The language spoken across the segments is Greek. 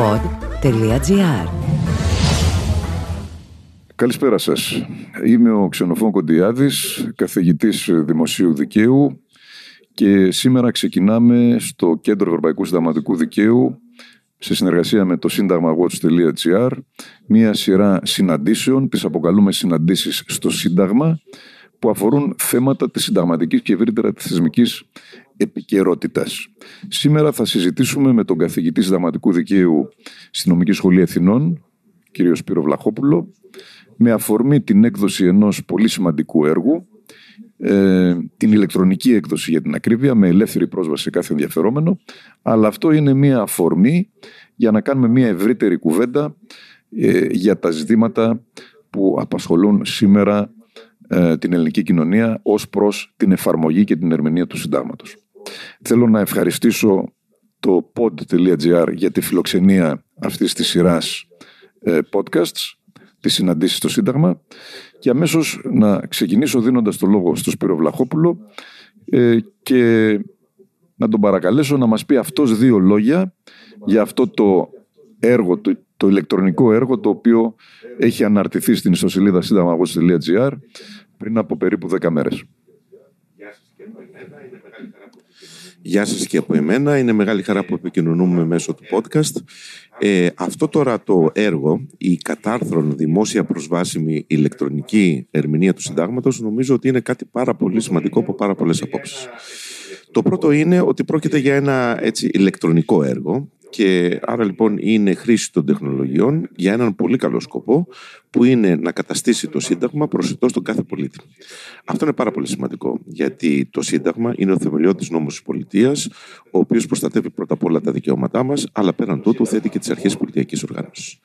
pod.gr Καλησπέρα σας. Είμαι ο Ξενοφών Κοντιάδης, καθηγητής Δημοσίου Δικαίου και σήμερα ξεκινάμε στο Κέντρο Ευρωπαϊκού Συνταγματικού Δικαίου σε συνεργασία με το σύνταγμαγwatch.gr μία σειρά συναντήσεων, τις αποκαλούμε συναντήσεις στο Σύνταγμα, που αφορούν θέματα της συνταγματικής και ευρύτερα της θεσμικής επικαιρότητας. Σήμερα θα συζητήσουμε με τον καθηγητή συνταγματικού δικαίου στην Νομική Σχολή Εθνών, κύριο Σπύρο Βλαχόπουλο, με αφορμή την έκδοση ενός πολύ σημαντικού έργου, ε, την ηλεκτρονική έκδοση για την ακρίβεια, με ελεύθερη πρόσβαση σε κάθε ενδιαφερόμενο, αλλά αυτό είναι μία αφορμή για να κάνουμε μία ευρύτερη κουβέντα ε, για τα ζητήματα που απασχολούν σήμερα ε, την ελληνική κοινωνία ως προς την εφαρμογή και την ερμηνεία του συντάγματος. Θέλω να ευχαριστήσω το pod.gr για τη φιλοξενία αυτής της σειράς ε, podcasts, τη συναντήσεις στο Σύνταγμα και αμέσως να ξεκινήσω δίνοντας το λόγο στον Σπύρο Βλαχόπουλο ε, και να τον παρακαλέσω να μας πει αυτός δύο λόγια για αυτό το έργο, το, το ηλεκτρονικό έργο το οποίο έχει αναρτηθεί στην ιστοσελίδα σύνταγμα.gr πριν από περίπου 10 μέρες. Γεια σας και από εμένα. Είναι μεγάλη χαρά που επικοινωνούμε μέσω του podcast. Ε, αυτό τώρα το έργο, η κατάρθρον δημόσια προσβάσιμη ηλεκτρονική ερμηνεία του συντάγματος, νομίζω ότι είναι κάτι πάρα πολύ σημαντικό από πάρα πολλές απόψεις. Το πρώτο είναι ότι πρόκειται για ένα έτσι, ηλεκτρονικό έργο και άρα λοιπόν είναι χρήση των τεχνολογιών για έναν πολύ καλό σκοπό που είναι να καταστήσει το Σύνταγμα προσιτό στον κάθε πολίτη. Αυτό είναι πάρα πολύ σημαντικό, γιατί το Σύνταγμα είναι ο θεμελιώδης νόμος της πολιτείας, ο οποίος προστατεύει πρώτα απ' όλα τα δικαιώματά μας, αλλά πέραν τούτου θέτει και τις αρχές τη πολιτική οργάνωσης.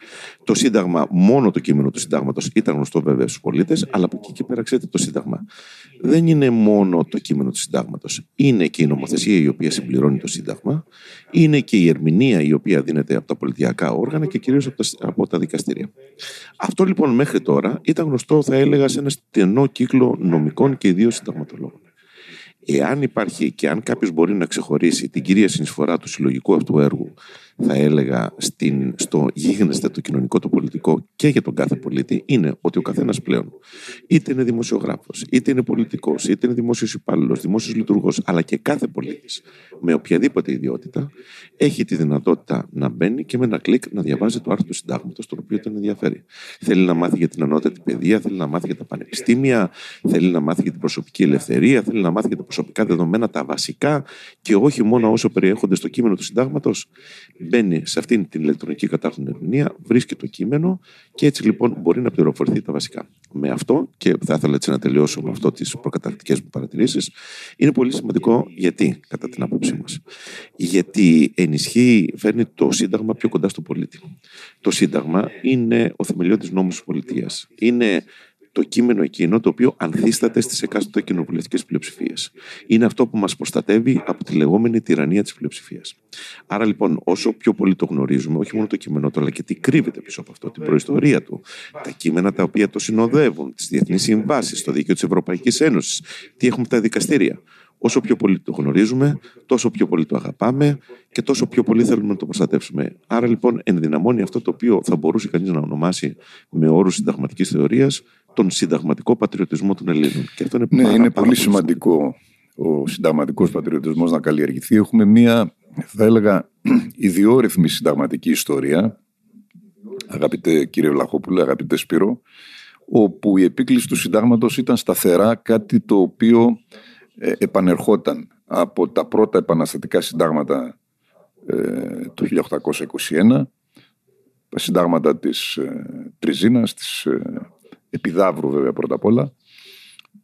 Το Σύνταγμα, μόνο το κείμενο του Συντάγματο ήταν γνωστό βέβαια στους πολίτες, αλλά από εκεί και πέρα ξέρετε το Σύνταγμα. Δεν είναι μόνο το κείμενο του Συντάγματο. Είναι και η νομοθεσία η οποία συμπληρώνει το Σύνταγμα, είναι και η ερμηνεία η οποία δίνεται από τα πολιτιακά όργανα και κυρίως από, από τα δικαστήρια. Αυτό λοιπόν μέχρι τώρα ήταν γνωστό, θα έλεγα, σε ένα στενό κύκλο νομικών και ιδίως συνταγματολόγων. Εάν υπάρχει και αν κάποιος μπορεί να ξεχωρίσει την κυρία συνεισφορά του συλλογικού αυτού έργου θα έλεγα, στην, στο γίγνεσθε το κοινωνικό, το πολιτικό και για τον κάθε πολίτη, είναι ότι ο καθένας πλέον, είτε είναι δημοσιογράφος, είτε είναι πολιτικός, είτε είναι δημόσιος υπάλληλος, δημόσιος λειτουργός, αλλά και κάθε πολίτης, με οποιαδήποτε ιδιότητα, έχει τη δυνατότητα να μπαίνει και με ένα κλικ να διαβάζει το άρθρο του συντάγματος, το οποίο τον ενδιαφέρει. Θέλει να μάθει για την ανώτατη παιδεία, θέλει να μάθει για τα πανεπιστήμια, θέλει να μάθει για την προσωπική ελευθερία, θέλει να μάθει για τα προσωπικά δεδομένα, τα βασικά και όχι μόνο όσο περιέχονται στο κείμενο του συντάγματος μπαίνει σε αυτήν την ηλεκτρονική κατάρτιση ερμηνεία, βρίσκει το κείμενο και έτσι λοιπόν μπορεί να πληροφορηθεί τα βασικά. Με αυτό, και θα ήθελα έτσι να τελειώσω με αυτό τις προκαταρκτικέ μου παρατηρήσεις, είναι πολύ σημαντικό γιατί, κατά την άποψή μας. Γιατί ενισχύει, φέρνει το Σύνταγμα πιο κοντά στο πολίτη. Το Σύνταγμα είναι ο θεμελιώδης νόμος της πολιτείας. Είναι το κείμενο εκείνο το οποίο ανθίσταται στις εκάστοτε κοινοβουλευτικές πλειοψηφίες. Είναι αυτό που μας προστατεύει από τη λεγόμενη τυραννία της πλειοψηφίας. Άρα λοιπόν, όσο πιο πολύ το γνωρίζουμε, όχι μόνο το κείμενο του, αλλά και τι κρύβεται πίσω από αυτό, την προϊστορία του, τα κείμενα τα οποία το συνοδεύουν, τις διεθνείς συμβάσεις, το δίκαιο της Ευρωπαϊκής Ένωσης, τι έχουμε τα δικαστήρια. Όσο πιο πολύ το γνωρίζουμε, τόσο πιο πολύ το αγαπάμε και τόσο πιο πολύ θέλουμε να το προστατεύσουμε. Άρα λοιπόν ενδυναμώνει αυτό το οποίο θα μπορούσε κανείς να ονομάσει με όρους συνταγματικής θεωρίας τον συνταγματικό πατριωτισμό των Ελλήνων. Και αυτό είναι, ναι, είναι πολύ σημαντικό ο συνταγματικός πατριωτισμός να καλλιεργηθεί. Έχουμε μία, θα έλεγα, ιδιόρυθμη συνταγματική ιστορία, αγαπητέ κύριε Βλαχόπουλε, αγαπητέ Σπύρο, όπου η επίκληση του συντάγματος ήταν σταθερά κάτι το οποίο ε, επανερχόταν από τα πρώτα επαναστατικά συντάγματα ε, το 1821, τα συντάγματα της ε, Τριζίνας, της ε, Επιδαύρου βέβαια πρώτα απ' όλα,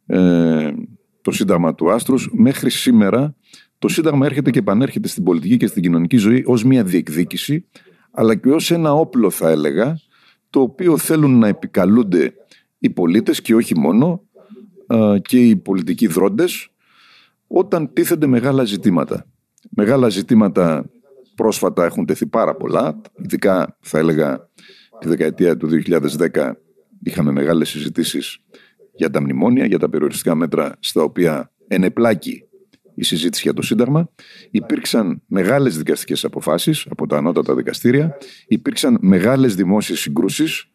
ε, το Σύνταγμα του Άστρους, μέχρι σήμερα το Σύνταγμα έρχεται και επανέρχεται στην πολιτική και στην κοινωνική ζωή ως μια διεκδίκηση, αλλά και ως ένα όπλο θα έλεγα, το οποίο θέλουν να επικαλούνται οι πολίτες και όχι μόνο, και οι πολιτικοί δρόντες, όταν τίθενται μεγάλα ζητήματα. Μεγάλα ζητήματα πρόσφατα έχουν τεθεί πάρα πολλά, ειδικά θα έλεγα τη δεκαετία του 2010 είχαμε μεγάλες συζητήσεις για τα μνημόνια, για τα περιοριστικά μέτρα στα οποία ενεπλάκη η η συζήτηση για το Σύνταγμα. Υπήρξαν μεγάλες δικαστικές αποφάσεις από τα ανώτατα δικαστήρια. Υπήρξαν μεγάλες δημόσιες συγκρούσεις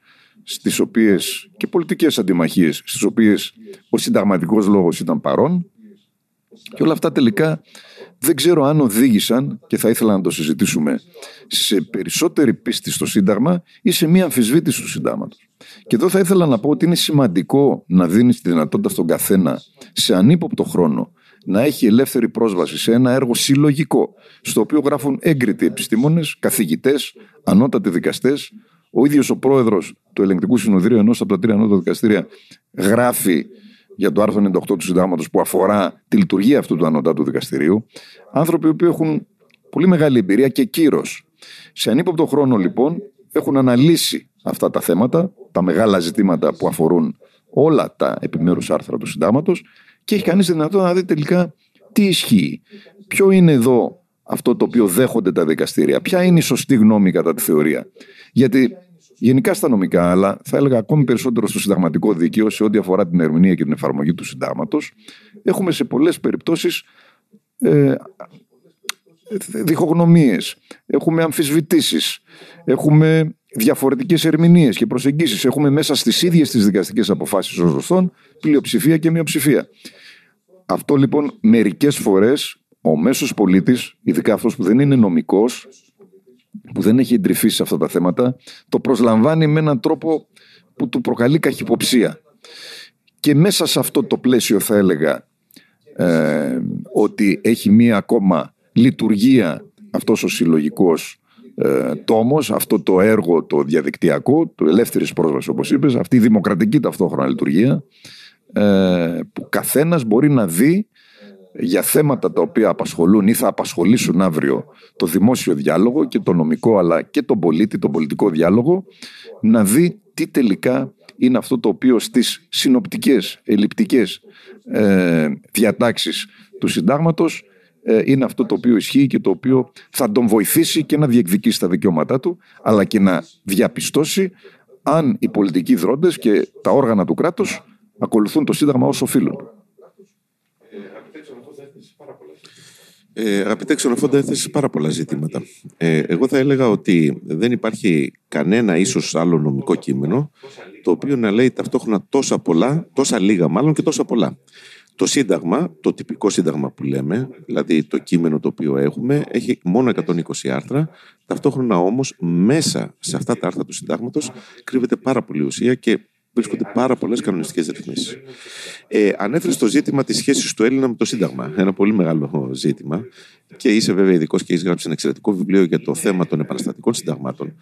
στις οποίες, και πολιτικές αντιμαχίες στις οποίες ο συνταγματικός λόγος ήταν παρόν και όλα αυτά τελικά δεν ξέρω αν οδήγησαν και θα ήθελα να το συζητήσουμε σε περισσότερη πίστη στο Σύνταγμα ή σε μία αμφισβήτηση του Συντάγματος. Και εδώ θα ήθελα να πω ότι είναι σημαντικό να δίνεις τη δυνατότητα στον καθένα σε ανύποπτο χρόνο να έχει ελεύθερη πρόσβαση σε ένα έργο συλλογικό, στο οποίο γράφουν έγκριτοι επιστήμονες, καθηγητές, ανώτατοι δικαστές. Ο ίδιος ο πρόεδρος του Ελεγκτικού Συνοδρίου, ενός από τα τρία ανώτατα δικαστήρια, γράφει για το άρθρο 98 του Συντάγματος που αφορά τη λειτουργία αυτού του ανώτατου δικαστηρίου. Άνθρωποι που έχουν πολύ μεγάλη εμπειρία και κύρος. Σε ανύποπτο χρόνο, λοιπόν, έχουν αναλύσει αυτά τα θέματα, τα μεγάλα ζητήματα που αφορούν όλα τα επιμέρους άρθρα του Συντάγματος και έχει κανείς τη δυνατότητα να δει τελικά τι ισχύει. Ποιο είναι εδώ αυτό το οποίο δέχονται τα δικαστήρια, ποια είναι η σωστή γνώμη κατά τη θεωρία; Γιατί γενικά στα νομικά, αλλά θα έλεγα ακόμη περισσότερο στο συνταγματικό δίκαιο, σε ό,τι αφορά την ερμηνεία και την εφαρμογή του συντάγματος, έχουμε σε πολλές περιπτώσεις ε, διχογνωμίες, έχουμε αμφισβητήσεις, έχουμε διαφορετικές ερμηνείες και προσεγγίσεις. Έχουμε μέσα στις ίδιες τις δικαστικές αποφάσεις των ζωστών πλειοψηφία και μειοψηφία. Αυτό λοιπόν μερικές φορές ο μέσος πολίτης, ειδικά αυτός που δεν είναι νομικός, που δεν έχει εντρυφήσει σε αυτά τα θέματα, το προσλαμβάνει με έναν τρόπο που του προκαλεί καχυποψία. Και μέσα σε αυτό το πλαίσιο θα έλεγα ε, ότι έχει μία ακόμα λειτουργία αυτός ο συλλογικός ε, τόμος, αυτό το έργο το διαδικτυακό, το ελεύθερης πρόσβασης όπως είπες, αυτή η δημοκρατική ταυτόχρονα λειτουργία ε, που καθένας μπορεί να δει για θέματα τα οποία απασχολούν ή θα απασχολήσουν αύριο το δημόσιο διάλογο και το νομικό αλλά και τον πολίτη, τον πολιτικό διάλογο να δει τι τελικά είναι αυτό το οποίο στις συνοπτικές, ελλειπτικές ε, διατάξεις του συντάγματος ε, είναι αυτό το οποίο ισχύει και το οποίο θα τον βοηθήσει και να διεκδικήσει τα δικαιώματά του αλλά και να διαπιστώσει αν οι πολιτικοί δρόντες και τα όργανα του κράτους ακολουθούν το Σύνταγμα όσο οφείλουν. Ε, αγαπητέ ξενοφόντα, έθεσε πάρα πολλά ζητήματα. Ε, εγώ θα έλεγα ότι δεν υπάρχει κανένα ίσως άλλο νομικό κείμενο το οποίο να λέει ταυτόχρονα τόσα πολλά, τόσα λίγα μάλλον και τόσα πολλά. Το Σύνταγμα, το τυπικό Σύνταγμα που λέμε, δηλαδή το κείμενο το οποίο έχουμε, έχει μόνο 120 άρθρα. Ταυτόχρονα όμως μέσα σε αυτά τα άρθρα του Συντάγματος κρύβεται πάρα πολύ ουσία και βρίσκονται πάρα πολλές κανονιστικές ρυθμίσεις. Ε, Ανέφερε το ζήτημα της σχέσης του Έλληνα με το Σύνταγμα. Ένα πολύ μεγάλο ζήτημα. Και είσαι βέβαια ειδικός και έχεις γράψει ένα εξαιρετικό βιβλίο για το θέμα των επαναστατικών συνταγμάτων.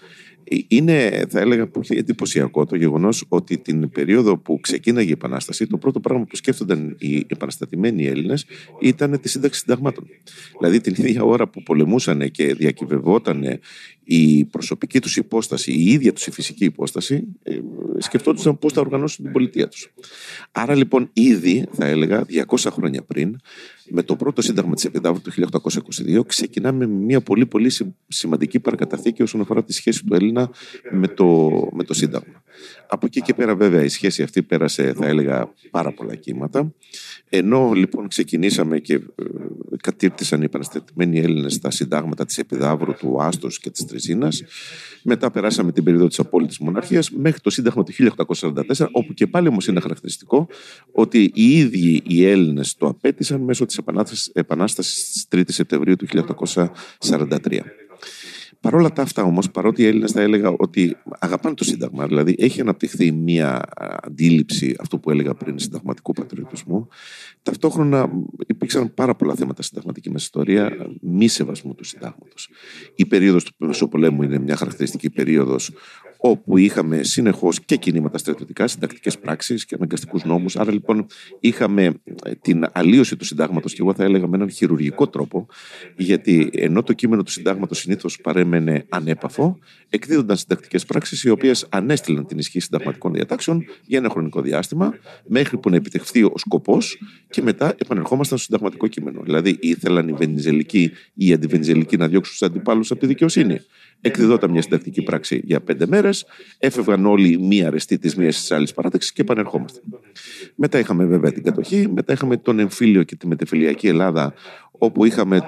Ε, είναι, θα έλεγα, πολύ εντυπωσιακό το γεγονός ότι την περίοδο που ξεκίναγε η Επανάσταση, το πρώτο πράγμα που σκέφτονταν οι επαναστατημένοι Έλληνες ήταν τη σύνταξη συνταγμάτων. Δηλαδή την ίδια ώρα που πολεμούσαν και διακυβευόταν η προσωπική τους υπόσταση, η ίδια τους η φυσική υπόσταση, ε, σκεφτόντουσαν πώς θα οργανώσουν την πολιτεία τους. Άρα λοιπόν, ήδη, θα έλεγα, 200 χρόνια πριν, με το πρώτο σύνταγμα της Επιδάβου του 1822, ξεκινάμε μια πολύ πολύ σημαντική παρακαταθήκη όσον αφορά τη σχέση του Έλληνα με το, με το Σύνταγμα. Από εκεί και πέρα, βέβαια, η σχέση αυτή πέρασε, θα έλεγα, πάρα πολλά κύματα. Ενώ λοιπόν ξεκινήσαμε και ε, κατήρτισαν οι επαναστατημένοι Έλληνες στα συντάγματα της Επιδαύρου, του Άστος και της Τριζίνας, μετά περάσαμε την περίοδο της απόλυτης μοναρχίας μέχρι το Σύνταγμα του 1844, όπου και πάλι όμως είναι χαρακτηριστικό ότι οι ίδιοι οι Έλληνες το απέτησαν μέσω της Επανάστασης της 3η Σεπτεμβρίου του 1843. Παρ' όλα τα αυτά όμως, παρότι οι Έλληνες θα έλεγα ότι αγαπάνε το Σύνταγμα, δηλαδή έχει αναπτυχθεί μια αντίληψη, αυτό που έλεγα πριν, συνταγματικού πατριωτισμού, ταυτόχρονα υπήρξαν πάρα πολλά θέματα συνταγματική μα ιστορία μη σεβασμού του Συντάγματος. Η περίοδος του Μεσοπολέμου είναι μια χαρακτηριστική περίοδος όπου είχαμε συνεχώς και κινήματα στρατιωτικά, συντακτικές πράξεις και αναγκαστικούς νόμους. Άρα λοιπόν είχαμε ε, την αλλίωση του συντάγματος και εγώ θα έλεγα με έναν χειρουργικό τρόπο, γιατί ενώ το κείμενο του συντάγματος συνήθως παρέμενε ανέπαφο, εκδίδονταν συντακτικές πράξεις οι οποίες ανέστηλαν την ισχύ συνταγματικών διατάξεων για ένα χρονικό διάστημα, μέχρι που να επιτευχθεί ο σκοπός και μετά επανερχόμασταν στο συνταγματικό κείμενο. Δηλαδή ήθελαν οι Βενιζελικοί ή οι αντιβενιζελικοί να διώξουν τους αντιπάλους από τη δικαιοσύνη. Εκδιδόταν μια συντακτική πράξη για πέντε μέρες, έφευγαν όλοι μία αρεστή της μίας της άλλης παράταξης και επανερχόμαστε. Μετά είχαμε βέβαια την κατοχή, μετά είχαμε τον εμφύλιο και τη μετεφυλιακή Ελλάδα, όπου είχαμε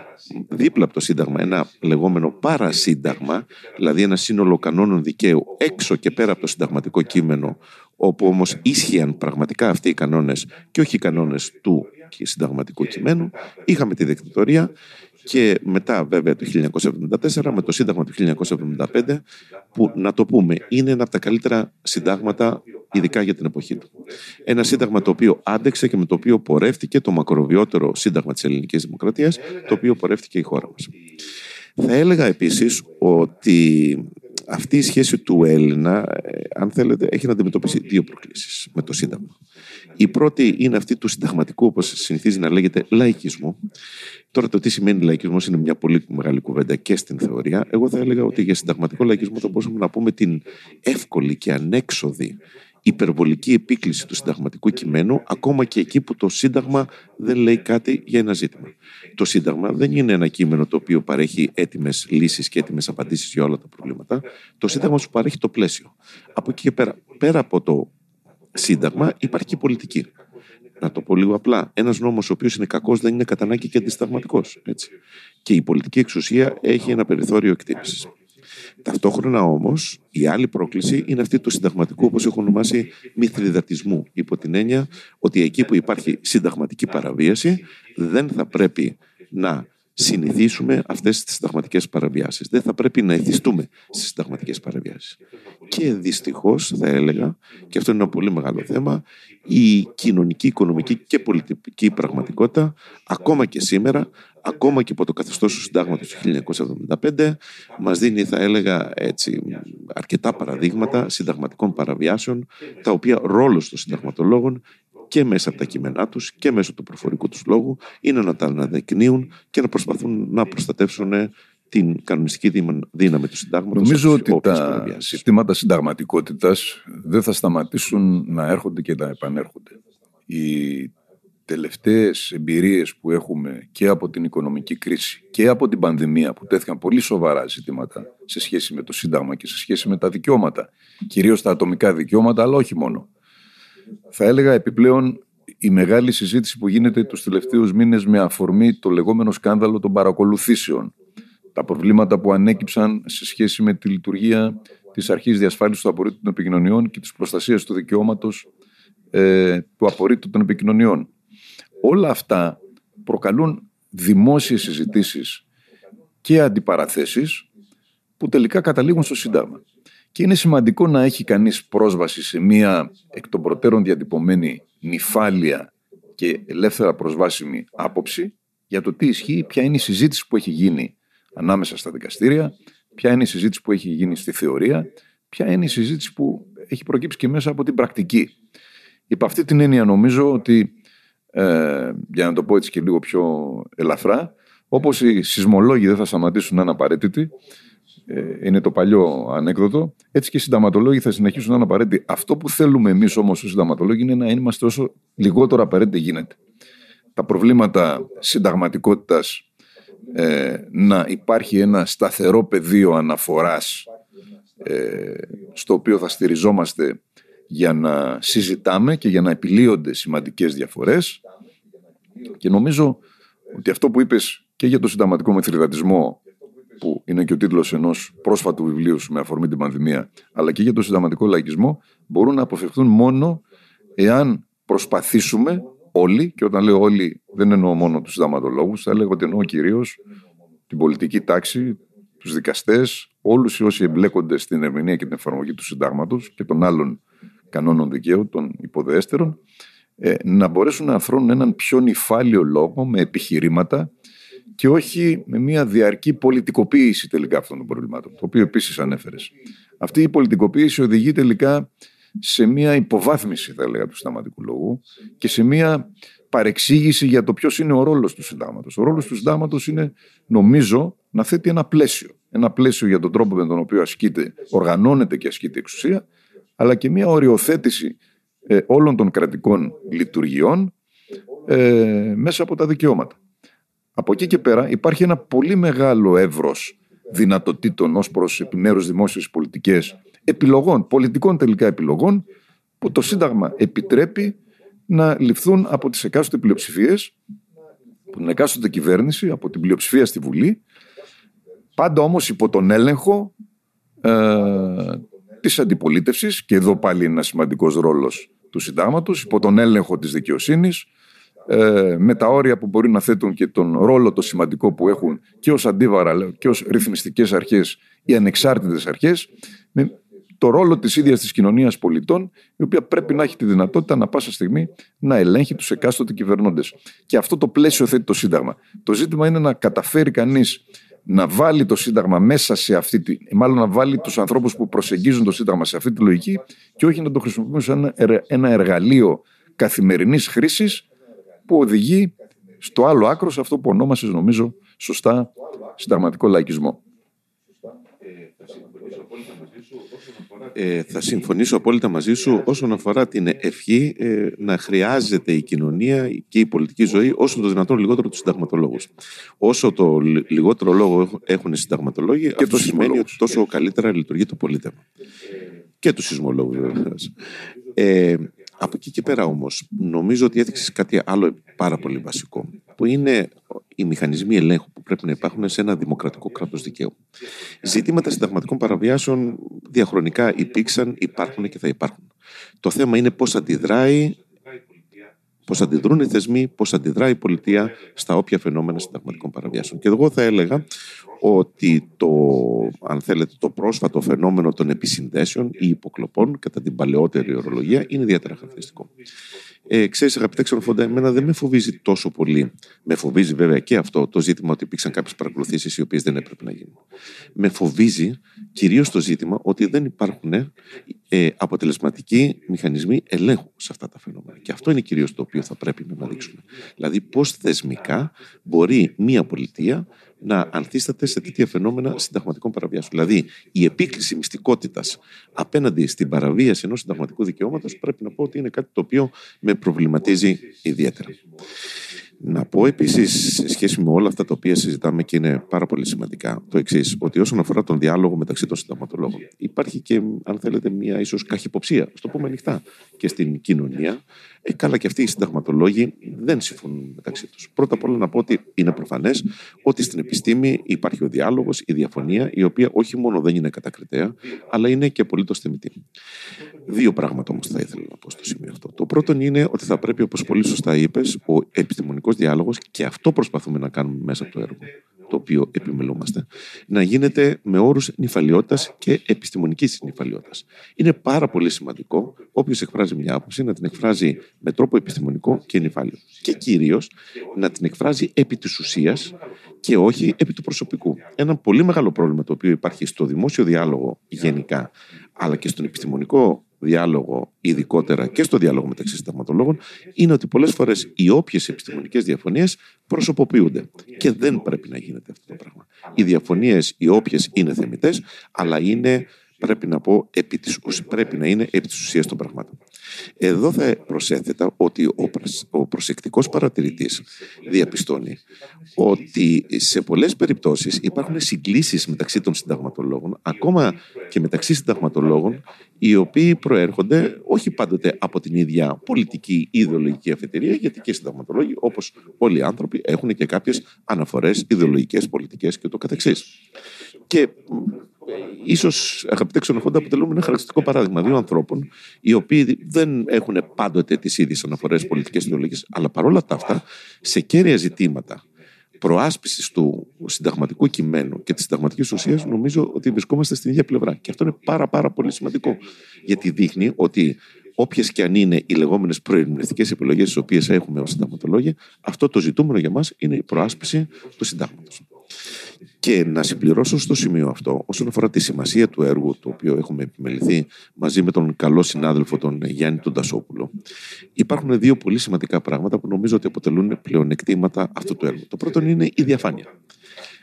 δίπλα από το Σύνταγμα ένα λεγόμενο παρασύνταγμα, δηλαδή ένα σύνολο κανόνων δικαίου έξω και πέρα από το συνταγματικό κείμενο, όπου όμως ίσχυαν πραγματικά αυτοί οι κανόνες και όχι οι κανόνες του συνταγματικού κειμένου. Είχαμε τη δικτατορία και μετά βέβαια το 1974 με το Σύνταγμα του 1975 που να το πούμε είναι ένα από τα καλύτερα συντάγματα ειδικά για την εποχή του. Ένα σύνταγμα το οποίο άντεξε και με το οποίο πορεύτηκε το μακροβιότερο σύνταγμα της ελληνικής δημοκρατίας το οποίο πορεύτηκε η χώρα μας. Θα έλεγα επίσης ότι αυτή η σχέση του Έλληνα, ε, αν θέλετε, έχει να αντιμετωπίσει δύο προκλήσεις με το Σύνταγμα. Η πρώτη είναι αυτή του συνταγματικού, όπως συνηθίζει να λέγεται, λαϊκισμού. Τώρα, το τι σημαίνει λαϊκισμός είναι μια πολύ μεγάλη κουβέντα και στην θεωρία. Εγώ θα έλεγα ότι για συνταγματικό λαϊκισμό θα μπορούσαμε να πούμε την εύκολη και ανέξοδη υπερβολική επίκληση του συνταγματικού κειμένου, ακόμα και εκεί που το Σύνταγμα δεν λέει κάτι για ένα ζήτημα. Το Σύνταγμα δεν είναι ένα κείμενο το οποίο παρέχει έτοιμες λύσεις και έτοιμες απαντήσεις για όλα τα προβλήματα. Το Σύνταγμα σου παρέχει το πλαίσιο. Από εκεί και πέρα, πέρα από το Σύνταγμα υπάρχει και πολιτική. Να το πω λίγο απλά. Ένας νόμος ο οποίος είναι κακός δεν είναι κατά ανάγκη και αντισταγματικός. Και η πολιτική εξουσία έχει ένα περιθώριο εκτίμησης. Ταυτόχρονα όμως, η άλλη πρόκληση είναι αυτή του συνταγματικού, όπως έχω ονομάσει, μυθριδατισμού. Υπό την έννοια ότι εκεί που υπάρχει συνταγματική παραβίαση, δεν θα πρέπει να συνηθίσουμε αυτές τις συνταγματικές παραβιάσεις. Δεν θα πρέπει να εθιστούμε στις συνταγματικές παραβιάσεις. Και δυστυχώς, θα έλεγα, και αυτό είναι ένα πολύ μεγάλο θέμα, η κοινωνική, οικονομική και πολιτική πραγματικότητα, ακόμα και σήμερα, ακόμα και από το καθεστώς του συντάγματος του 1975, μας δίνει, θα έλεγα, έτσι, αρκετά παραδείγματα συνταγματικών παραβιάσεων, τα οποία ρόλος των συνταγματολόγων και μέσα από τα κείμενά τους και μέσω του προφορικού τους λόγου είναι να τα αναδεικνύουν και να προσπαθούν να προστατεύσουν την κανονιστική δύναμη του συντάγματος. Νομίζω ότι τα συστήματα συνταγματικότητας δεν θα σταματήσουν να έρχονται και να επανέρχονται. Οι τελευταίες εμπειρίες που έχουμε και από την οικονομική κρίση και από την πανδημία που τέθηκαν πολύ σοβαρά ζητήματα σε σχέση με το Σύνταγμα και σε σχέση με τα δικαιώματα, κυρίως τα ατομικά δικαιώματα, αλλά όχι μόνο. Θα έλεγα επιπλέον η μεγάλη συζήτηση που γίνεται τους τελευταίους μήνες με αφορμή το λεγόμενο σκάνδαλο των παρακολουθήσεων. Τα προβλήματα που ανέκυψαν σε σχέση με τη λειτουργία της αρχής διασφάλισης του απορρίτου των επικοινωνιών και της προστασίας του δικαιώματος ε, του απορρίτου των επικοινωνιών. Όλα αυτά προκαλούν δημόσιες συζητήσεις και αντιπαραθέσεις που τελικά καταλήγουν στο Σύνταγμα. Και είναι σημαντικό να έχει κανείς πρόσβαση σε μία εκ των προτέρων διατυπωμένη νυφάλια και ελεύθερα προσβάσιμη άποψη για το τι ισχύει, ποια είναι η συζήτηση που έχει γίνει ανάμεσα στα δικαστήρια, ποια είναι η συζήτηση που έχει γίνει στη θεωρία, ποια είναι η συζήτηση που έχει προκύψει και μέσα από την πρακτική. Υπ' αυτή την έννοια νομίζω ότι, ε, για να το πω έτσι και λίγο πιο ελαφρά, όπως οι σεισμολόγοι δεν θα σταματήσουν να είναι απαραίτητοι, ε, είναι το παλιό ανέκδοτο. Έτσι και οι συνταματολόγοι θα συνεχίσουν να είναι απαραίτητοι. Αυτό που θέλουμε εμείς όμως ως συνταματολόγοι είναι να είμαστε όσο λιγότερο απαραίτητοι γίνεται. Τα προβλήματα συνταγματικότητας, ε, να υπάρχει ένα σταθερό πεδίο αναφοράς ε, στο οποίο θα στηριζόμαστε για να συζητάμε και για να επιλύονται σημαντικές διαφορές. Και νομίζω ότι αυτό που είπες και για το συνταγματικό μεθριδατισμό που είναι και ο τίτλος ενός πρόσφατου βιβλίου με αφορμή την πανδημία, αλλά και για τον συνταγματικό λαϊκισμό, μπορούν να αποφευχθούν μόνο εάν προσπαθήσουμε όλοι, και όταν λέω όλοι δεν εννοώ μόνο τους συνταγματολόγου, θα έλεγα ότι εννοώ κυρίως την πολιτική τάξη, τους δικαστές, όλους όσοι εμπλέκονται στην ερμηνεία και την εφαρμογή του συντάγματος και των άλλων κανόνων δικαίου, των υποδέστερων, ε, να μπορέσουν να αφρώνουν έναν πιο νυφάλιο λόγο με επιχειρήματα και όχι με μια διαρκή πολιτικοποίηση τελικά αυτών των προβλημάτων, το οποίο επίσης ανέφερες. Αυτή η πολιτικοποίηση οδηγεί τελικά σε μια υποβάθμιση, θα έλεγα, του συνταγματικού λόγου και σε μια παρεξήγηση για το ποιος είναι ο ρόλος του συντάγματος. Ο ρόλος του συντάγματος είναι, νομίζω, να θέτει ένα πλαίσιο. Ένα πλαίσιο για τον τρόπο με τον οποίο ασκείται, οργανώνεται και ασκείται η εξουσία, αλλά και μια οριοθέτηση ε, όλων των κρατικών λειτουργιών ε, μέσα από τα δικαιώματα. Από εκεί και πέρα υπάρχει ένα πολύ μεγάλο εύρος δυνατοτήτων ως προς επιμέρους δημόσιες πολιτικές επιλογών, πολιτικών τελικά επιλογών, που το Σύνταγμα επιτρέπει να ληφθούν από τις εκάστοτε πλειοψηφίες, από την εκάστοτε κυβέρνηση, από την πλειοψηφία στη Βουλή, πάντα όμως υπό τον έλεγχο ε, της αντιπολίτευσης και εδώ πάλι είναι ένας σημαντικός ρόλος του συντάγματος υπό τον έλεγχο της δικαιοσύνης ε, με τα όρια που μπορεί να θέτουν και τον ρόλο το σημαντικό που έχουν και ως αντίβαρα και ως ρυθμιστικές αρχές ή ανεξάρτητες αρχές με το ρόλο της ίδιας της κοινωνίας πολιτών η οποία πρέπει να έχει τη δυνατότητα να πάσα στιγμή να ελέγχει τους εκάστοτε κυβερνώντες. Και αυτό το πλαίσιο θέτει το Σύνταγμα. Το ζήτημα είναι να καταφέρει κανείς να βάλει το Σύνταγμα μέσα σε αυτή τη. μάλλον να βάλει τους ανθρώπους που προσεγγίζουν το Σύνταγμα σε αυτή τη λογική και όχι να το χρησιμοποιούν σαν ένα εργαλείο καθημερινής χρήσης που οδηγεί στο άλλο άκρο σε αυτό που ονόμασες, νομίζω, σωστά συνταγματικό λαϊκισμό. Ε, θα συμφωνήσω απόλυτα μαζί σου όσον αφορά την ευχή ε, να χρειάζεται η κοινωνία και η πολιτική ζωή όσο το δυνατόν λιγότερο τους συνταγματολόγους. Όσο το λιγότερο λόγο έχουν οι συνταγματολόγοι, και αυτό σημαίνει ότι τόσο καλύτερα λειτουργεί το πολίτευμα. Και τους σεισμολόγους, βέβαια. Ε, από εκεί και πέρα όμως, νομίζω ότι έδειξες κάτι άλλο πάρα πολύ βασικό, που είναι οι μηχανισμοί ελέγχου που πρέπει να υπάρχουν σε ένα δημοκρατικό κράτος δικαίου. Ζητήματα συνταγματικών παραβιάσεων διαχρονικά υπήρξαν, υπάρχουν και θα υπάρχουν. Το θέμα είναι πώς αντιδράει πώς αντιδρούν οι θεσμοί, πώς αντιδράει η πολιτεία στα όποια φαινόμενα συνταγματικών παραβιάσεων. Και εγώ θα έλεγα ότι το, αν θέλετε, το πρόσφατο φαινόμενο των επισυνδέσεων ή υποκλοπών κατά την παλαιότερη ορολογία είναι ιδιαίτερα χαρακτηριστικό. Ε, ξέρεις αγαπητέ ξενοφόντα, εμένα δεν με φοβίζει τόσο πολύ. Με φοβίζει βέβαια και αυτό το ζήτημα ότι υπήρξαν κάποιες παρακολουθήσεις οι οποίες δεν έπρεπε να γίνουν. Με φοβίζει κυρίως το ζήτημα ότι δεν υπάρχουν ε, αποτελεσματικοί μηχανισμοί ελέγχου σε αυτά τα φαινόμενα. Και αυτό είναι κυρίως το οποίο θα πρέπει να αναδείξουμε. Δηλαδή, πώς θεσμικά μπορεί μία πολιτεία να ανθίσταται σε τέτοια φαινόμενα συνταγματικών παραβιάσεων. Δηλαδή, η επίκληση μυστικότητας απέναντι στην παραβίαση ενός συνταγματικού δικαιώματος πρέπει να πω ότι είναι κάτι το οποίο με προβληματίζει ιδιαίτερα. Να πω επίσης, σε σχέση με όλα αυτά τα οποία συζητάμε και είναι πάρα πολύ σημαντικά, το εξής, ότι όσον αφορά τον διάλογο μεταξύ των συνταγματολόγων, υπάρχει και, αν θέλετε, μια ίσως καχυποψία, ας το πούμε ανοιχτά, και στην κοινωνία. Ε, καλά, και αυτοί οι συνταγματολόγοι δεν συμφωνούν μεταξύ τους. Πρώτα απ' όλα να πω ότι είναι προφανές ότι στην επιστήμη υπάρχει ο διάλογος, η διαφωνία, η οποία όχι μόνο δεν είναι κατακριτέα, αλλά είναι και απολύτως θεμητή. Δύο πράγματα όμως θα ήθελα να πω στο σημείο αυτό. Το πρώτο είναι ότι θα πρέπει, όπως πολύ σωστά είπες, ο επιστημονικός διάλογος, και αυτό προσπαθούμε να κάνουμε μέσα από το έργο, το οποίο επιμελούμαστε, να γίνεται με όρους νυφαλιότητας και επιστημονικής νυφαλιότητας. Είναι πάρα πολύ σημαντικό όποιος εκφράζει μια άποψη να την εκφράζει με τρόπο επιστημονικό και νυφάλιο. Και κυρίως να την εκφράζει επί της ουσίας και όχι επί του προσωπικού. Ένα πολύ μεγάλο πρόβλημα το οποίο υπάρχει στο δημόσιο διάλογο γενικά, αλλά και στον επιστημονικό διάλογο, ειδικότερα και στο διάλογο μεταξύ συνταγματολόγων, είναι ότι πολλές φορές οι όποιες επιστημονικές διαφωνίες προσωποποιούνται. Και δεν πρέπει να γίνεται αυτό το πράγμα. Οι διαφωνίες, οι όποιες είναι θεμητές, αλλά είναι πρέπει να πω, επί της, πρέπει να είναι επί της ουσίας των πραγμάτων. Εδώ θα προσέθετα ότι ο, ο προσεκτικός παρατηρητής διαπιστώνει ότι σε πολλές περιπτώσεις υπάρχουν συγκλήσεις μεταξύ των συνταγματολόγων, ακόμα και μεταξύ συνταγματολόγων, οι οποίοι προέρχονται όχι πάντοτε από την ίδια πολιτική ή ιδεολογική αφετηρία, γιατί και οι συνταγματολόγοι, όπως όλοι οι άνθρωποι, έχουν και κάποιες αναφορές ιδεολογικές, πολιτικές και το καθεξής. Και ίσως αγαπητέ ξενοφόντα αποτελούν ένα χαρακτηριστικό παράδειγμα δύο ανθρώπων οι οποίοι δεν έχουν πάντοτε τις ίδιες αναφορές πολιτικές ιδεολογίες, αλλά παρόλα τα αυτά σε κέρια ζητήματα προάσπισης του συνταγματικού κειμένου και της συνταγματικής ουσίας, νομίζω ότι βρισκόμαστε στην ίδια πλευρά. Και αυτό είναι πάρα, πάρα πολύ σημαντικό. Γιατί δείχνει ότι όποιες και αν είναι οι λεγόμενες προερμηνευτικέ επιλογές, τι οποίες έχουμε ως συνταγματολόγια, αυτό το ζητούμενο για μας είναι η προάσπιση του συντάγματος. Και να συμπληρώσω στο σημείο αυτό, όσον αφορά τη σημασία του έργου, το οποίο έχουμε επιμεληθεί μαζί με τον καλό συνάδελφο τον Γιάννη τον Τασόπουλο, υπάρχουν δύο πολύ σημαντικά πράγματα που νομίζω ότι αποτελούν πλεονεκτήματα αυτού του έργου. Το πρώτο είναι η διαφάνεια.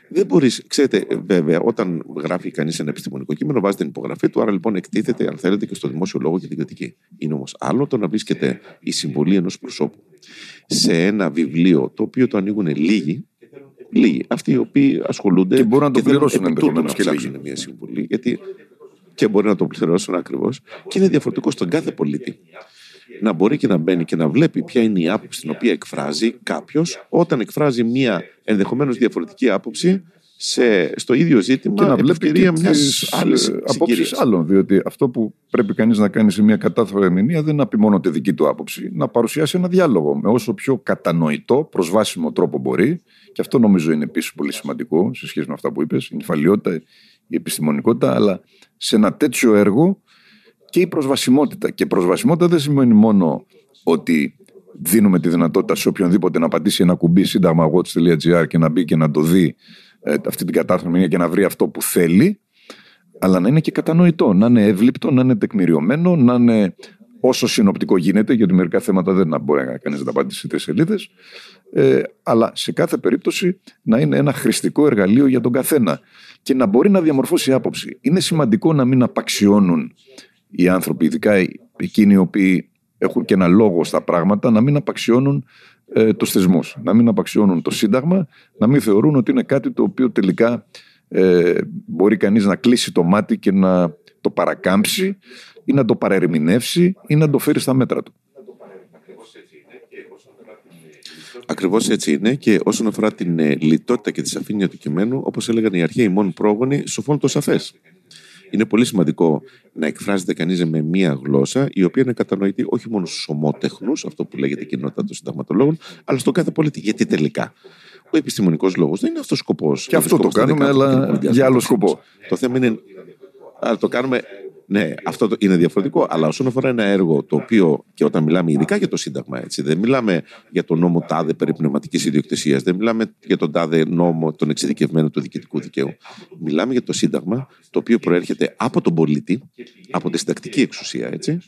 Δεν μπορείς, ξέρετε, βέβαια, όταν γράφει κανείς ένα επιστημονικό κείμενο, βάζεις την υπογραφή του, άρα λοιπόν εκτίθεται, αν θέλετε, και στο δημόσιο λόγο και την κριτική. Είναι όμως άλλο το να βρίσκεται η συμβολή ενός προσώπου σε ένα βιβλίο το οποίο το ανοίγουν λίγοι Λίγοι. Αυτοί οι οποίοι ασχολούνται. Και μπορούν να το θέλουν πληρώσουν επί τούτου ενδεχομένως να και λίγοι. ψάξουν μια συμβουλή. Γιατί και μπορεί να το πληρώσουν ακριβώς. Και είναι διαφορετικό στον κάθε πολίτη να μπορεί και να μπαίνει και να βλέπει ποια είναι η άποψη την οποία εκφράζει κάποιος όταν εκφράζει μια ενδεχομένως διαφορετική άποψη σε, στο ίδιο ζήτημα και να επί βλέπει ευκαιρία και μιας τις άλλης ε, απόψεις συγκυρίας. άλλων. Διότι αυτό που πρέπει κανείς να κάνει σε μια κατάφορα ερμηνεία δεν είναι να πει μόνο τη δική του άποψη, να παρουσιάσει ένα διάλογο με όσο πιο κατανοητό, προσβάσιμο τρόπο μπορεί. Και αυτό νομίζω είναι επίσης πολύ σημαντικό σε σχέση με αυτά που είπες, η νυφαλιότητα, η επιστημονικότητα, αλλά σε ένα τέτοιο έργο και η προσβασιμότητα. Και προσβασιμότητα δεν σημαίνει μόνο ότι δίνουμε τη δυνατότητα σε οποιονδήποτε να πατήσει ένα κουμπί σύνταγμα.watch.gr και να μπει και να το δει ε, αυτή την κατάρθρομη μηνύα και να βρει αυτό που θέλει, αλλά να είναι και κατανοητό, να είναι εύληπτο, να είναι τεκμηριωμένο, να είναι όσο συνοπτικό γίνεται, γιατί μερικά θέματα δεν μπορεί να κανείς να τα πατήσει σε τρεις σελίδες. Ε, αλλά σε κάθε περίπτωση να είναι ένα χρηστικό εργαλείο για τον καθένα και να μπορεί να διαμορφώσει άποψη. Είναι σημαντικό να μην απαξιώνουν οι άνθρωποι, ειδικά εκείνοι οι οποίοι έχουν και ένα λόγο στα πράγματα, να μην απαξιώνουν ε, τους θεσμούς, να μην απαξιώνουν το Σύνταγμα, να μην θεωρούν ότι είναι κάτι το οποίο τελικά ε, μπορεί κανείς να κλείσει το μάτι και να το παρακάμψει ή να το παρερμηνεύσει ή να το φέρει στα μέτρα του. Ακριβώς έτσι είναι και όσον αφορά την ε, λιτότητα και τη σαφήνεια του κειμένου, όπως έλεγαν οι αρχαίοι μόνοι πρόγονοι, σοφών το σαφές. Είναι πολύ σημαντικό να εκφράζεται κανείς με μία γλώσσα η οποία είναι κατανοητή όχι μόνο στους ομότεχνους, αυτό που λέγεται κοινότητα των συνταγματολόγων, αλλά στον κάθε πολίτη. Γιατί τελικά; Ο επιστημονικός λόγος δεν είναι αυτός ο σκοπός. Και αυτό το κάνουμε, αλλά για άλλο σκοπό. Το θέμα είναι. Αλλά το κάνουμε ναι, αυτό το- είναι διαφορετικό. Αλλά όσον αφορά ένα έργο το οποίο και όταν μιλάμε ειδικά για το Σύνταγμα, έτσι, δεν μιλάμε για τον νόμο τάδε περί πνευματικής ιδιοκτησίας, δεν μιλάμε για τον τάδε νόμο των εξειδικευμένων του διοικητικού δικαίου. Μιλάμε για το Σύνταγμα το οποίο προέρχεται από τον πολίτη, από τη συντακτική εξουσία, έτσι,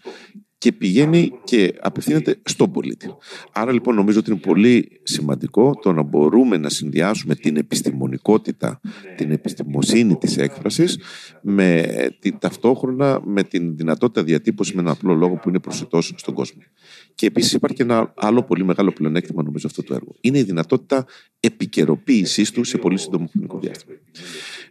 και πηγαίνει και απευθύνεται στον πολίτη. Άρα λοιπόν νομίζω ότι είναι πολύ σημαντικό το να μπορούμε να συνδυάσουμε την επιστημονικότητα, την επιστημοσύνη της έκφρασης με την, ταυτόχρονα με την δυνατότητα διατύπωσης με ένα απλό λόγο που είναι προσιτός στον κόσμο. Και επίσης υπάρχει και ένα άλλο πολύ μεγάλο πλεονέκτημα νομίζω αυτό το έργο. Είναι η δυνατότητα επικαιροποίησής του σε πολύ σύντομο χρονικό διάστημα.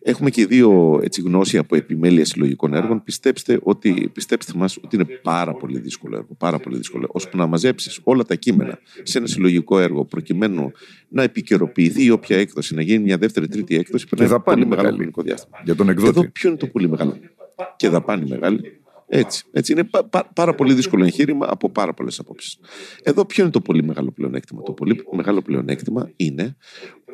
Έχουμε και δύο έτσι, γνώση από επιμέλεια συλλογικών έργων. Πιστέψτε, ότι, πιστέψτε μας ότι είναι πάρα πολύ δύσκολο έργο. Πάρα πολύ δύσκολο. Ώσπου να μαζέψεις όλα τα κείμενα σε ένα συλλογικό έργο προκειμένου να επικαιροποιηθεί η όποια έκδοση, να γίνει μια δεύτερη, τρίτη έκδοση, περνάει δαπάνη πολύ μεγάλο μεγάλη. χρονικό διάστημα. Για τον εκδότη. Εδώ ποιο είναι το πολύ μεγάλο; Και δαπάνη μεγάλη. Έτσι, έτσι είναι πα- πα- πάρα πολύ δύσκολο εγχείρημα από πάρα πολλές απόψεις. Εδώ ποιο είναι το πολύ μεγάλο πλεονέκτημα; Το πολύ μεγάλο πλεονέκτημα είναι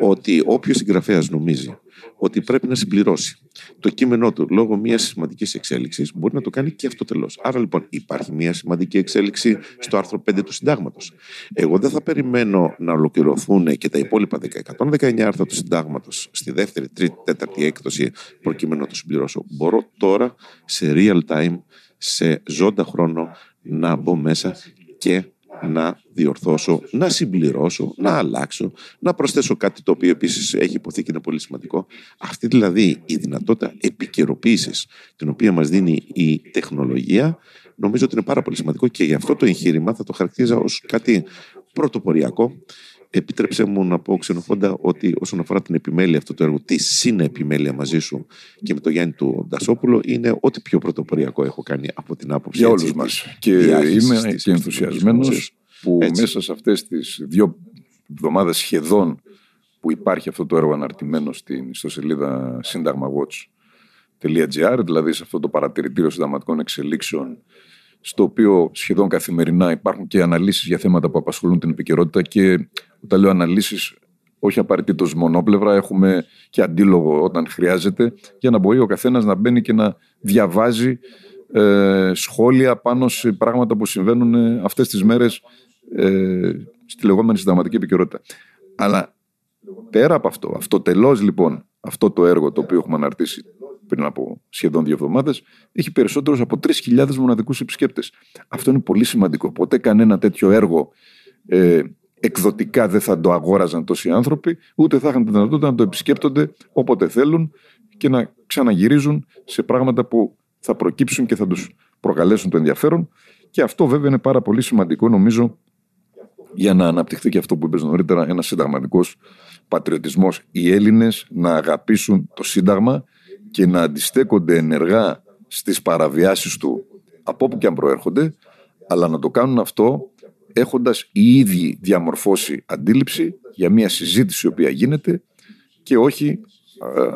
ότι όποιος συγγραφέας νομίζει ότι πρέπει να συμπληρώσει το κείμενό του λόγω μιας σημαντικής εξέλιξης, μπορεί να το κάνει και αυτοτελώ. Άρα λοιπόν υπάρχει μια σημαντική εξέλιξη στο άρθρο 5 του Συντάγματος. Εγώ δεν θα περιμένω να ολοκληρωθούν και τα υπόλοιπα 10, 119 άρθρα του Συντάγματος στη δεύτερη, τρίτη, τέταρτη έκδοση προκειμένου να το συμπληρώσω. Μπορώ τώρα σε real time, σε ζώντα χρόνο να μπω μέσα και να διορθώσω, να συμπληρώσω, να αλλάξω, να προσθέσω κάτι το οποίο επίσης έχει υποθεί και είναι πολύ σημαντικό. Αυτή δηλαδή η δυνατότητα επικαιροποίησης την οποία μας δίνει η τεχνολογία, νομίζω ότι είναι πάρα πολύ σημαντικό και γι' αυτό το εγχείρημα θα το χαρακτήριζα ως κάτι πρωτοποριακό. Επίτρεψε μου να πω ξενοφόντα ότι όσον αφορά την επιμέλεια αυτού του έργου, τη συνεπιμέλεια μαζί σου και με τον Γιάννη του Ντασόπουλο, είναι ό,τι πιο πρωτοποριακό έχω κάνει από την άποψη Για έτσι, όλους της μας. Και διάχυσης είμαι της και ενθουσιασμένος επιστημονικής που Έτσι. μέσα σε αυτές τις δύο εβδομάδες σχεδόν που υπάρχει αυτό το έργο αναρτημένο στην ιστοσελίδα σύνταγμawatch.gr, δηλαδή σε αυτό το παρατηρητήριο συνταγματικών εξελίξεων, στο οποίο σχεδόν καθημερινά υπάρχουν και αναλύσεις για θέματα που απασχολούν την επικαιρότητα και όταν λέω αναλύσεις όχι απαραίτητος μονόπλευρα, έχουμε και αντίλογο όταν χρειάζεται, για να μπορεί ο καθένας να μπαίνει και να διαβάζει ε, σχόλια πάνω σε πράγματα που συμβαίνουν ε, αυτές τις μέρες ε, στη λεγόμενη συνταγματική επικαιρότητα. Αλλά πέρα από αυτό, αυτοτελώς λοιπόν αυτό το έργο το οποίο έχουμε αναρτήσει πριν από σχεδόν δύο εβδομάδες έχει περισσότερους από 3.000 μοναδικούς επισκέπτες. Αυτό είναι πολύ σημαντικό. Ποτέ κανένα τέτοιο έργο ε, εκδοτικά δεν θα το αγόραζαν τόσοι άνθρωποι, ούτε θα είχαν τη δυνατότητα να το επισκέπτονται όποτε θέλουν και να ξαναγυρίζουν σε πράγματα που θα προκύψουν και θα τους προκαλέσουν το ενδιαφέρον. Και αυτό βέβαια είναι πάρα πολύ σημαντικό νομίζω για να αναπτυχθεί και αυτό που είπες νωρίτερα, ένας συνταγματικός πατριωτισμός οι Έλληνες να αγαπήσουν το Σύνταγμα και να αντιστέκονται ενεργά στις παραβιάσεις του από όπου και αν προέρχονται, αλλά να το κάνουν αυτό έχοντας οι ίδιοι διαμορφώσει αντίληψη για μια συζήτηση η οποία γίνεται και όχι ε,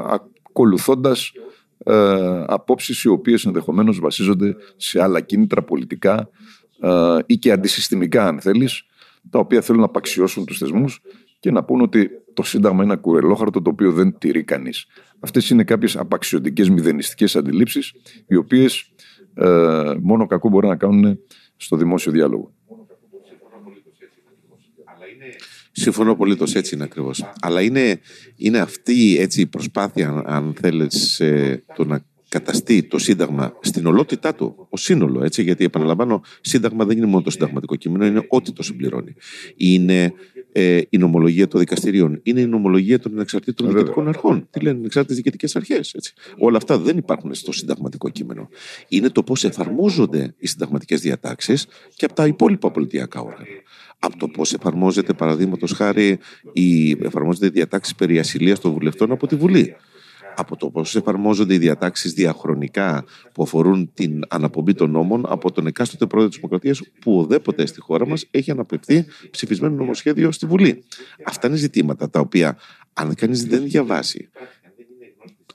ακολουθώντας ε, απόψεις οι οποίες ενδεχομένως βασίζονται σε άλλα κίνητρα πολιτικά ε, ή και αντισυστημικά αν θέλεις τα οποία θέλουν να απαξιώσουν τους θεσμούς και να πούν ότι το Σύνταγμα είναι ένα κουρελόχαρτο το οποίο δεν τηρεί κανείς. Αυτές είναι κάποιες απαξιωτικές μηδενιστικές αντιλήψεις, οι οποίες ε, μόνο κακό μπορεί να κάνουν στο δημόσιο διάλογο. Συμφωνώ πολύ, έτσι είναι ακριβώς. Αλλά είναι, είναι αυτή έτσι, η προσπάθεια, αν θέλεις, ε, το να καταστεί το Σύνταγμα στην ολότητά του, ο σύνολο, έτσι, γιατί επαναλαμβάνω, Σύνταγμα δεν είναι μόνο το συνταγματικό κείμενο, είναι ό,τι το συμπληρώνει. Είναι ε, η νομολογία των δικαστηρίων, είναι η νομολογία των ανεξαρτήτων διοικητικών αρχών. Τι λένε ανεξάρτητε διοικητικές αρχές. Όλα αυτά δεν υπάρχουν στο συνταγματικό κείμενο. Είναι το πώς εφαρμόζονται οι συνταγματικές διατάξεις και από τα υπόλοιπα πολιτιακά όργανα. Από το πώς εφαρμόζεται, παραδείγματος χάρη, η, εφαρμόζεται η διατάξη περί ασυλίας των βουλευτών από τη Βουλή από το πώς εφαρμόζονται οι διατάξεις διαχρονικά που αφορούν την αναπομπή των νόμων από τον εκάστοτε πρόεδρο της Δημοκρατίας που οδέποτε στη χώρα μας έχει αναπευθεί ψηφισμένο νομοσχέδιο στη Βουλή. Αυτά είναι ζητήματα τα οποία, αν κανείς δεν διαβάσει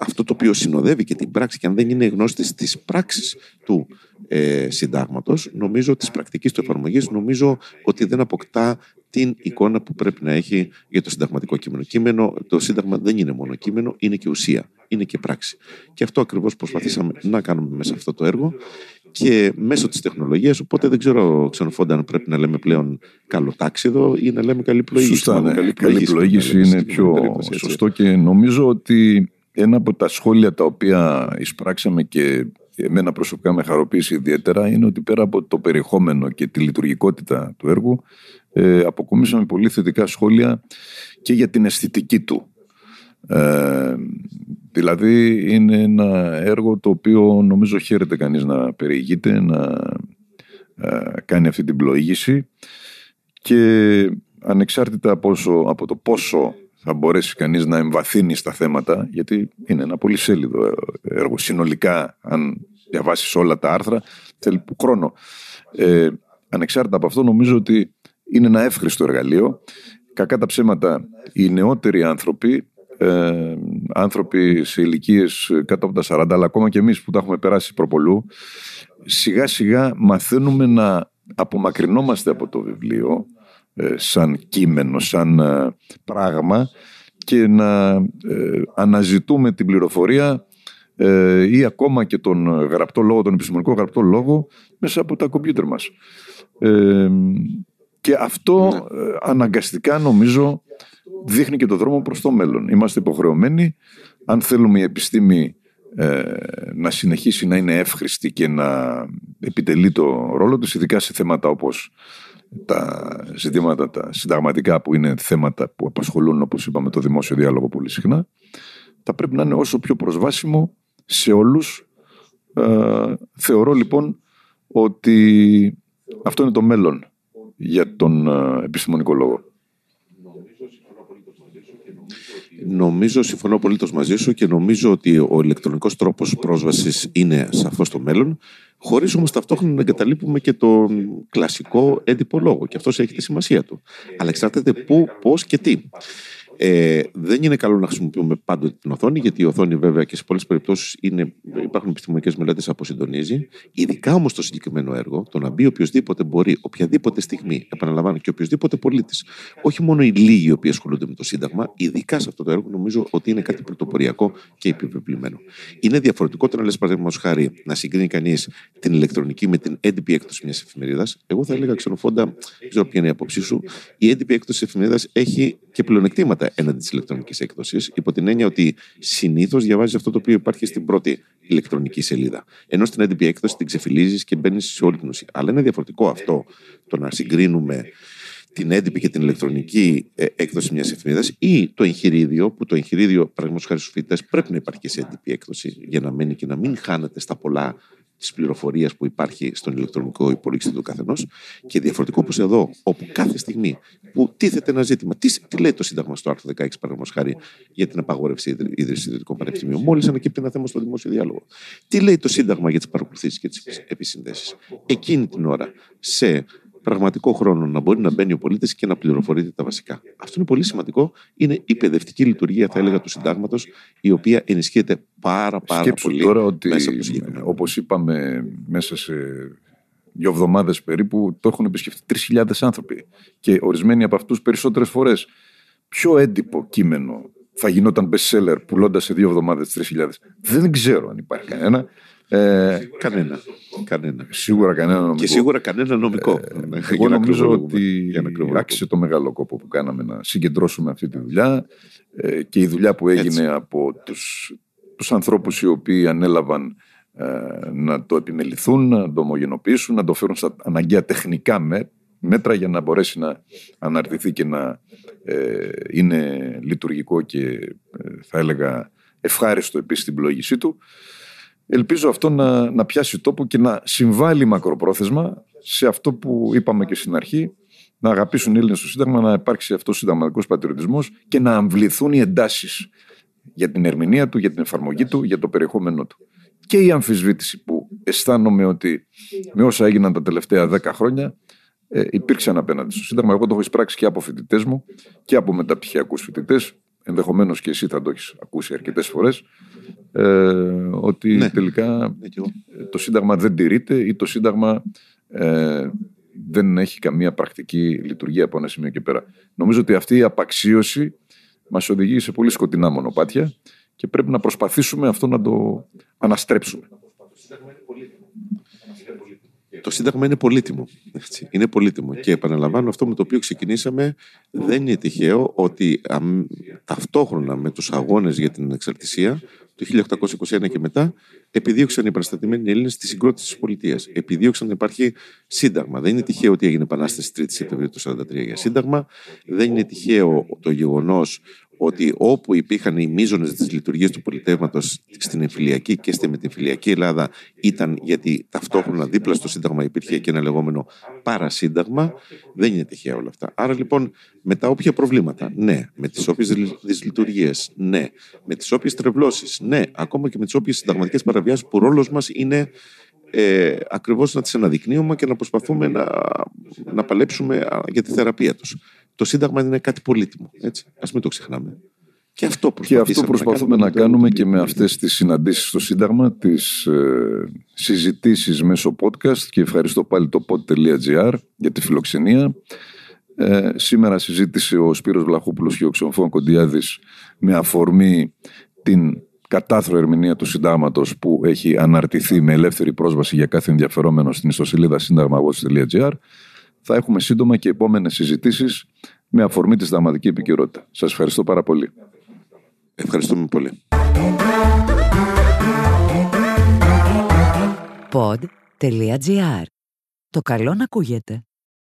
αυτό το οποίο συνοδεύει και την πράξη, και αν δεν είναι γνώστης της πράξης του ε, συντάγματος, νομίζω της πρακτικής του εφαρμογής, νομίζω ότι δεν αποκτά την εικόνα που πρέπει να έχει για το συνταγματικό κείμενο. κείμενο. Το Σύνταγμα δεν είναι μόνο κείμενο, είναι και ουσία, είναι και πράξη. Και αυτό ακριβώς προσπαθήσαμε να κάνουμε μέσα σε αυτό το έργο και μέσω της τεχνολογίας. Οπότε δεν ξέρω, ξενοφόντα, αν πρέπει να λέμε πλέον καλοτάξιδο ή να λέμε καλή πλοήγηση. Σωστά, ναι. καλή πλοήγηση, είναι πιο σωστό και νομίζω ότι ένα από τα σχόλια τα οποία εισπράξαμε και εμένα προσωπικά με χαροποίησε ιδιαίτερα είναι ότι πέρα από το περιεχόμενο και τη λειτουργικότητα του έργου ε, αποκομίσαμε πολύ θετικά σχόλια και για την αισθητική του. Ε, δηλαδή είναι ένα έργο το οποίο νομίζω χαίρεται κανείς να περιηγείται, να ε, κάνει αυτή την πλοήγηση και ανεξάρτητα από το πόσο θα μπορέσει κανείς να εμβαθύνει στα θέματα γιατί είναι ένα πολύ σέλιδο έργο. Συνολικά αν διαβάσεις όλα τα άρθρα θέλει χρόνο. Ε, ανεξάρτητα από αυτό νομίζω ότι είναι ένα εύχριστο εργαλείο. Κακά τα ψέματα οι νεότεροι άνθρωποι ε, άνθρωποι σε ηλικίες κάτω από τα 40 αλλά ακόμα και εμείς που τα έχουμε περάσει προπολού σιγά σιγά μαθαίνουμε να απομακρυνόμαστε από το βιβλίο ε, σαν κείμενο, σαν ε, πράγμα και να ε, αναζητούμε την πληροφορία ή ακόμα και τον γραπτό λόγο, τον επιστημονικό γραπτό λόγο μέσα από τα κομπιούτερ μας. Και αυτό ναι. αναγκαστικά νομίζω δείχνει και το δρόμο προς το μέλλον. Είμαστε υποχρεωμένοι, αν θέλουμε η επιστήμη να συνεχίσει να είναι εύχρηστη και να επιτελεί το ρόλο της, ειδικά σε θέματα όπως τα ζητήματα τα συνταγματικά που είναι θέματα που απασχολούν όπως είπαμε το δημόσιο διάλογο πολύ συχνά θα πρέπει να είναι όσο πιο προσβάσιμο σε όλους ε, θεωρώ λοιπόν ότι αυτό είναι το μέλλον για τον ε, επιστημονικό λόγο. Νομίζω, συμφωνώ πολύ μαζί σου και νομίζω ότι ο ηλεκτρονικός τρόπος πρόσβασης είναι σαφώς το μέλλον, χωρίς όμως ταυτόχρονα να εγκαταλείπουμε και τον κλασικό έντυπο λόγο. Και αυτός έχει τη σημασία του. Αλλά εξαρτάται πού, πώς και τι. Ε, δεν είναι καλό να χρησιμοποιούμε πάντοτε την οθόνη, γιατί η οθόνη, βέβαια, και σε πολλές περιπτώσεις υπάρχουν επιστημονικές μελέτες αποσυντονίζει. Ειδικά όμως το συγκεκριμένο έργο, το να μπει οποιοδήποτε μπορεί, οποιαδήποτε στιγμή, επαναλαμβάνω, και οποιοδήποτε πολίτης, όχι μόνο οι λίγοι οι οποίοι ασχολούνται με το Σύνταγμα, ειδικά σε αυτό το έργο, νομίζω ότι είναι κάτι πρωτοποριακό και επιβεβλημένο. Είναι διαφορετικό το να λες, παραδείγματος χάρη, να συγκρίνει κανείς την ηλεκτρονική με την έντυπη έκδοση μιας εφημερίδας. Εγώ θα έλεγα ξενοφόντα, δεν ξέρω ποια είναι η άποψή σου, η έντυπη έκδοση εφημερίδας έχει και πλεονεκτήματα έναντι της ηλεκτρονικής έκδοσης, υπό την έννοια ότι συνήθως διαβάζεις αυτό το οποίο υπάρχει στην πρώτη ηλεκτρονική σελίδα. Ενώ στην έντυπη έκδοση την ξεφυλίζεις και μπαίνεις σε όλη την ουσία. Αλλά είναι διαφορετικό αυτό το να συγκρίνουμε την έντυπη και την ηλεκτρονική ε, έκδοση μιας εφημερίδας ή το εγχειρίδιο, που το εγχειρίδιο, παραδείγματος χάρη στους φοιτητές, πρέπει να υπάρχει και σε έντυπη έκδοση για να μένει και να μην χάνεται στα πολλά τη πληροφορία που υπάρχει στον ηλεκτρονικό υπολογιστή του καθενός και διαφορετικό όπως εδώ, όπου κάθε στιγμή που τίθεται ένα ζήτημα, τι, τι λέει το Σύνταγμα στο άρθρο 16, παραδείγματος χάρη, για την απαγόρευση ίδρυσης ιδιωτικών πανεπιστημίων, μόλις ανακύπτει ένα θέμα στο δημόσιο διάλογο. Τι λέει το Σύνταγμα για τις παρακολουθήσεις και τις επισυνδέσεις; Εκείνη την ώρα, σε πραγματικό χρόνο να μπορεί να μπαίνει ο πολίτης και να πληροφορείται τα βασικά. Αυτό είναι πολύ σημαντικό. Είναι η παιδευτική λειτουργία, θα έλεγα, του συντάγματος, η οποία ενισχύεται πάρα, πάρα Σκέψου πολύ. τώρα ότι, μέσα από το όπως είπαμε, μέσα σε δύο εβδομάδες περίπου το έχουν επισκεφτεί 3.000 άνθρωποι. Και ορισμένοι από αυτούς περισσότερες φορές. Πιο έντυπο κείμενο θα γινόταν best seller πουλώντας σε δύο εβδομάδες 3.000. Δεν ξέρω αν υπάρχει κανένα. Ε, κανένα. κανένα. Σίγουρα κανένα νομικό. Και σίγουρα κανένα νομικό. Ε, εγώ νομίζω ότι άξιζε το μεγάλο κόπο που κάναμε να συγκεντρώσουμε αυτή τη δουλειά ε, και η δουλειά που έγινε Έτσι. από τους, τους ανθρώπους οι οποίοι ανέλαβαν ε, να το επιμεληθούν, να το ομογενοποιήσουν, να το φέρουν στα αναγκαία τεχνικά μέτρα για να μπορέσει να αναρτηθεί και να ε, είναι λειτουργικό και ε, θα έλεγα ευχάριστο επίσης στην πλοήγησή του. Ελπίζω αυτό να, να πιάσει τόπο και να συμβάλλει μακροπρόθεσμα σε αυτό που είπαμε και στην αρχή, να αγαπήσουν οι Έλληνες στο Σύνταγμα, να υπάρξει αυτός ο συνταγματικός πατριωτισμός και να αμβληθούν οι εντάσεις για την ερμηνεία του, για την εφαρμογή του, για το περιεχόμενό του. Και η αμφισβήτηση που αισθάνομαι ότι με όσα έγιναν τα τελευταία δέκα χρόνια ε, υπήρξαν απέναντι στο Σύνταγμα. Εγώ το έχω εισπράξει και από φοιτητές μου και από μεταπτυχιακούς φοιτητές. Ενδεχομένως και εσύ θα το έχεις ακούσει αρκετές φορές ε, ότι ναι. τελικά ναι, το Σύνταγμα δεν τηρείται ή το Σύνταγμα ε, δεν έχει καμία πρακτική λειτουργία από ένα σημείο και πέρα. Νομίζω ότι αυτή η απαξίωση μας οδηγεί σε πολύ σκοτεινά μονοπάτια και πρέπει να προσπαθήσουμε αυτό να το αναστρέψουμε. Το Σύνταγμα είναι πολύτιμο. Έτσι. Είναι πολύτιμο. Και επαναλαμβάνω αυτό με το οποίο ξεκινήσαμε. Δεν είναι τυχαίο ότι ταυτόχρονα με τους αγώνες για την εξαρτησία το 1821 και μετά, επιδίωξαν οι παραστατημένοι Έλληνες τη συγκρότηση της πολιτείας. Επιδίωξαν να υπάρχει σύνταγμα. Δεν είναι τυχαίο ότι έγινε επανάσταση 3η Σεπτεμβρίου του 1943 για σύνταγμα. Δεν είναι τυχαίο το γεγονός ότι όπου υπήρχαν οι μείζονες της λειτουργίας του πολιτεύματος στην εμφυλιακή και στη μετεμφυλιακή Ελλάδα ήταν γιατί ταυτόχρονα δίπλα στο Σύνταγμα υπήρχε και ένα λεγόμενο παρασύνταγμα. Δεν είναι τυχαία όλα αυτά. Άρα λοιπόν με τα όποια προβλήματα, ναι. Με τις όποιες δυσλειτουργίες, ναι. Με τις όποιες τρευλώσεις, ναι. Ακόμα και με τις όποιες συνταγματικές παραβιάσεις που ρόλος μας είναι ε, ακριβώς να τις αναδεικνύουμε και να προσπαθούμε να, να παλέψουμε για τη θεραπεία τους το Σύνταγμα είναι κάτι πολύτιμο. Έτσι. Ας μην το ξεχνάμε. Και αυτό, και αυτό προσπαθούμε να κάνουμε, να κάνουμε και με αυτές τις συναντήσεις στο Σύνταγμα, τις ε, συζητήσεις μέσω podcast και ευχαριστώ πάλι το pod.gr για τη φιλοξενία. Ε, σήμερα συζήτησε ο Σπύρος Βλαχόπουλος και ο Ξενοφών Κοντιάδης με αφορμή την κατάθρο ερμηνεία του συντάγματος που έχει αναρτηθεί με ελεύθερη πρόσβαση για κάθε ενδιαφερόμενο στην ιστοσελίδα σύνταγμα.gr θα έχουμε σύντομα και επόμενες συζητήσεις με αφορμή τη δραματική επικαιρότητα. Σας ευχαριστώ πάρα πολύ. Ευχαριστούμε πολύ. Pod.gr. Το καλό να ακούγεται.